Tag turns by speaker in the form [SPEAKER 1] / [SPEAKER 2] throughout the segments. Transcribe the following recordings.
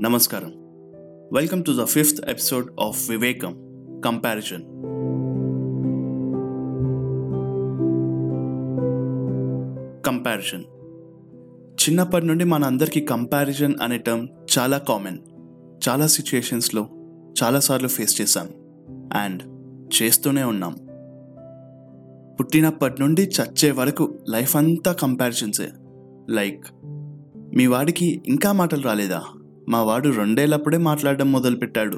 [SPEAKER 1] నమస్కారం. Welcome to the fifth episode of Vivekam comparison comparison చిన్నప్పటి నుండి మన అందరికీ కంపారిజన్ అనే టర్మ్ చాలా కామన్ చాలా సిచ్యుయేషన్స్లో చాలాసార్లు ఫేస్ చేశాం. అండ్ చేస్తూనే ఉన్నాం. పుట్టినప్పటి నుండి చచ్చే వరకు లైఫ్ అంతా కంపారిజన్సే లైక్ మీ వాడికి ఇంకా మాటలు రాలేదా? మా వాడు రెండేళ్ళప్పుడే మాట్లాడడం మొదలుపెట్టాడు.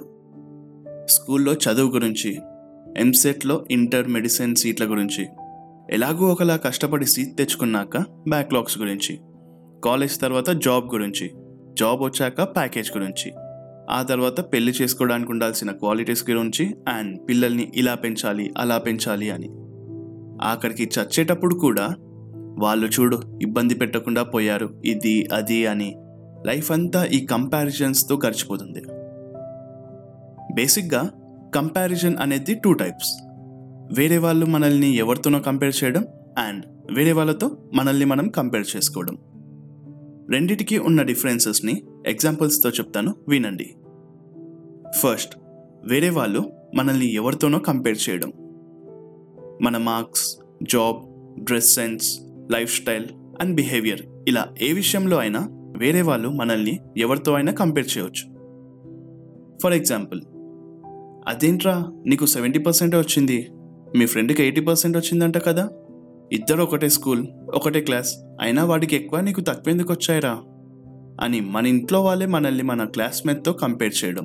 [SPEAKER 1] స్కూల్లో చదువు గురించి ఎంసెట్లో ఇంటర్ మెడిసిన్ సీట్ల గురించి ఎలాగో ఒకలా కష్టపడి సీట్ తెచ్చుకున్నాక బ్యాక్లాగ్స్ గురించి కాలేజ్ తర్వాత జాబ్ గురించి జాబ్ వచ్చాక ప్యాకేజ్ గురించి ఆ తర్వాత పెళ్ళి చేసుకోవడానికి ఉండాల్సిన క్వాలిటీస్ గురించి అండ్ పిల్లల్ని ఇలా పెంచాలి అలా పెంచాలి అని. ఆఖరికి చచ్చేటప్పుడు కూడా వాళ్ళు చూడు ఇబ్బంది పెట్టకుండా పోయారు ఇది అది అని లైఫ్ అంతా ఈ కంపారిజన్స్తో గడిచిపోతుంది. బేసిక్గా కంపారిజన్ అనేది టూ టైప్స్. వేరే వాళ్ళు మనల్ని ఎవరితోనో కంపేర్ చేయడం అండ్ వేరే వాళ్ళతో మనల్ని మనం కంపేర్ చేసుకోవడం. రెండిటికి ఉన్న డిఫరెన్సెస్ని ఎగ్జాంపుల్స్తో చెప్తాను వినండి. ఫస్ట్ వేరే వాళ్ళు మనల్ని ఎవరితోనో కంపేర్ చేయడం. మన marks job dress sense lifestyle and behaviour ఇలా ఏ విషయంలో అయినా వేరే వాళ్ళు మనల్ని ఎవరితో అయినా కంపేర్ చేయవచ్చు ఫర్ ఎగ్జాంపుల్ అదేంట్రా? నీకు సెవెంటీ పర్సెంటే వచ్చింది. మీ ఫ్రెండ్కి ఎయిటీ పర్సెంట్ వచ్చిందంట కదా? ఇద్దరు ఒకటే స్కూల్ ఒకటే క్లాస్ అయినా వాడికి ఎక్కువ నీకు తక్కువ ఎందుకు వచ్చాయిరా? అని మన ఇంట్లో వాళ్ళే మనల్ని మన క్లాస్మేట్తో కంపేర్ చేయడం.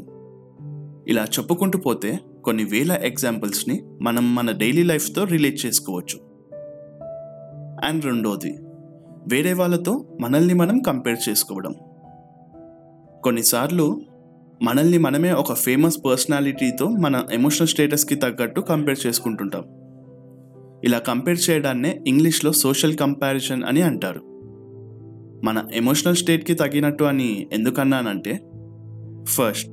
[SPEAKER 1] ఇలా చెప్పుకుంటూ పోతే కొన్ని వేల ఎగ్జాంపుల్స్ని మనం మన డైలీ లైఫ్తో రిలేట్ చేసుకోవచ్చు. అండ్ రెండోది వేరే వాళ్ళతో మనల్ని మనం కంపేర్ చేసుకోవడం. కొన్నిసార్లు మనల్ని మనమే ఒక ఫేమస్ పర్సనాలిటీతో మన ఎమోషనల్ స్టేటస్కి తగ్గట్టు కంపేర్ చేసుకుంటుంటాం. ఇలా కంపేర్ చేయడాన్నే ఇంగ్లీష్లో సోషల్ కంపారిజన్ అని అంటారు. మన ఎమోషనల్ స్టేట్కి తగినట్టు అని ఎందుకన్నానంటే ఫస్ట్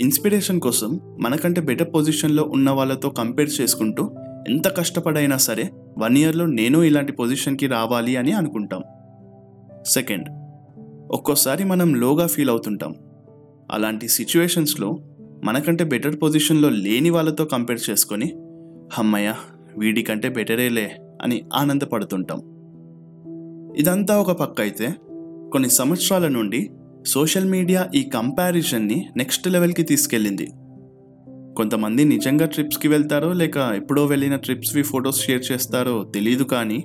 [SPEAKER 1] ఇన్స్పిరేషన్ కోసం మనకంటే బెటర్ పొజిషన్లో ఉన్న వాళ్ళతో కంపేర్ చేసుకుంటూ ఎంత కష్టపడైనా సరే వన్ ఇయర్లో నేను ఇలాంటి పొజిషన్కి రావాలి అని అనుకుంటాం. సెకండ్ ఒక్కోసారి మనం లోగా ఫీల్ అవుతుంటాం. అలాంటి సిచ్యువేషన్స్లో మనకంటే బెటర్ పొజిషన్లో లేని వాళ్ళతో కంపేర్ చేసుకొని అమ్మయ్య వీడికంటే బెటరేలే అని ఆనందపడుతుంటాం. ఇదంతా ఒక పక్క అయితే కొన్ని సంవత్సరాల నుండి సోషల్ మీడియా ఈ కంపారిజన్ని నెక్స్ట్ లెవెల్కి తీసుకెళ్ళింది. కొంతమంది నిజంగా ట్రిప్స్కి వెళ్తారో లేక ఎప్పుడో వెళ్ళిన ట్రిప్స్వి ఫొటోస్ షేర్ చేస్తారో తెలియదు కానీ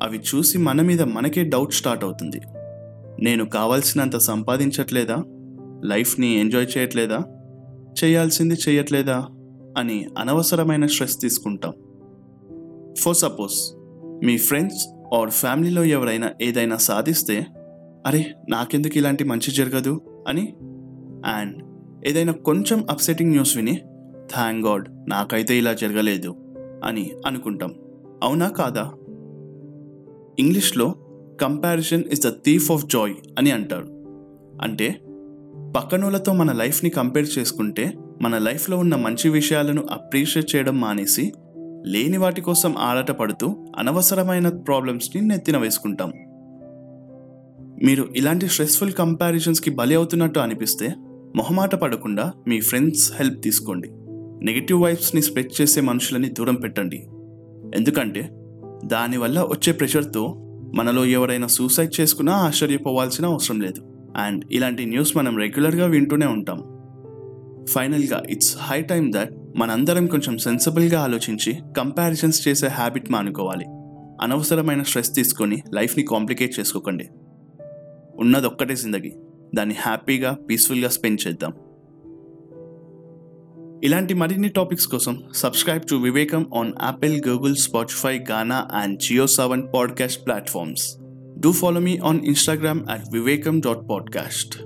[SPEAKER 1] అవి చూసి మన మీద మనకే డౌట్ స్టార్ట్ అవుతుంది. నేను కావాల్సినంత సంపాదించట్లేదా? లైఫ్ని ఎంజాయ్ చేయట్లేదా? చేయాల్సింది చేయట్లేదా? అని అనవసరమైన స్ట్రెస్ తీసుకుంటాం. ఫర్ సపోజ్ మీ ఫ్రెండ్స్ ఆర్ ఫ్యామిలీలో ఎవరైనా ఏదైనా సాధిస్తే అరే నాకెందుకు ఇలాంటి మంచి జరగదు? అని అండ్ ఏదైనా కొంచెం అప్సెటింగ్ న్యూస్ విని థ్యాంక్ గాడ్ నాకైతే ఇలా జరగలేదు అని అనుకుంటాం. అవునా కాదా? ఇంగ్లీష్లో comparison is the thief of joy అని అంటారు. అంటే పక్కనోళ్ళతో మన లైఫ్ని కంపేర్ చేసుకుంటే మన లైఫ్లో ఉన్న మంచి విషయాలను అప్రిషియేట్ చేయడం మానేసి లేని వాటి కోసం ఆరాటపడుతూ అనవసరమైన ప్రాబ్లమ్స్ని నెత్తిన వేసుకుంటాం. మీరు ఇలాంటి స్ట్రెస్ఫుల్ కంపారిజన్స్కి బలి అవుతున్నట్టు అనిపిస్తే మొహమాట పడకుండా మీ ఫ్రెండ్స్ హెల్ప్ తీసుకోండి. నెగిటివ్ వైబ్స్ని స్ప్రెడ్ చేసే మనుషులని దూరం పెట్టండి. ఎందుకంటే దానివల్ల వచ్చే ప్రెషర్తో మనలో ఎవరైనా సూసైడ్ చేసుకున్నా ఆశ్చర్యపోవాల్సిన అవసరం లేదు. అండ్ ఇలాంటి న్యూస్ మనం రెగ్యులర్గా వింటూనే ఉంటాం. ఫైనల్గా ఇట్స్ హై టైమ్ దట్ మనందరం కొంచెం సెన్సిబుల్గా ఆలోచించి కంపారిజన్స్ చేసే హ్యాబిట్ మానుకోవాలి. అనవసరమైన స్ట్రెస్ తీసుకొని లైఫ్ని కాంప్లికేట్ చేసుకోకండి. ఉన్నది ఒక్కటే జిందగీ. దాన్ని హ్యాపీగా పీస్ఫుల్గా స్పెండ్ చేద్దాం. ఇలాంటి మరిన్ని టాపిక్స్ కోసం subscribe to Vivekam on Apple Google Spotify Gaana and JioSaavn podcast platforms do follow me on Instagram at Vivekam dot podcast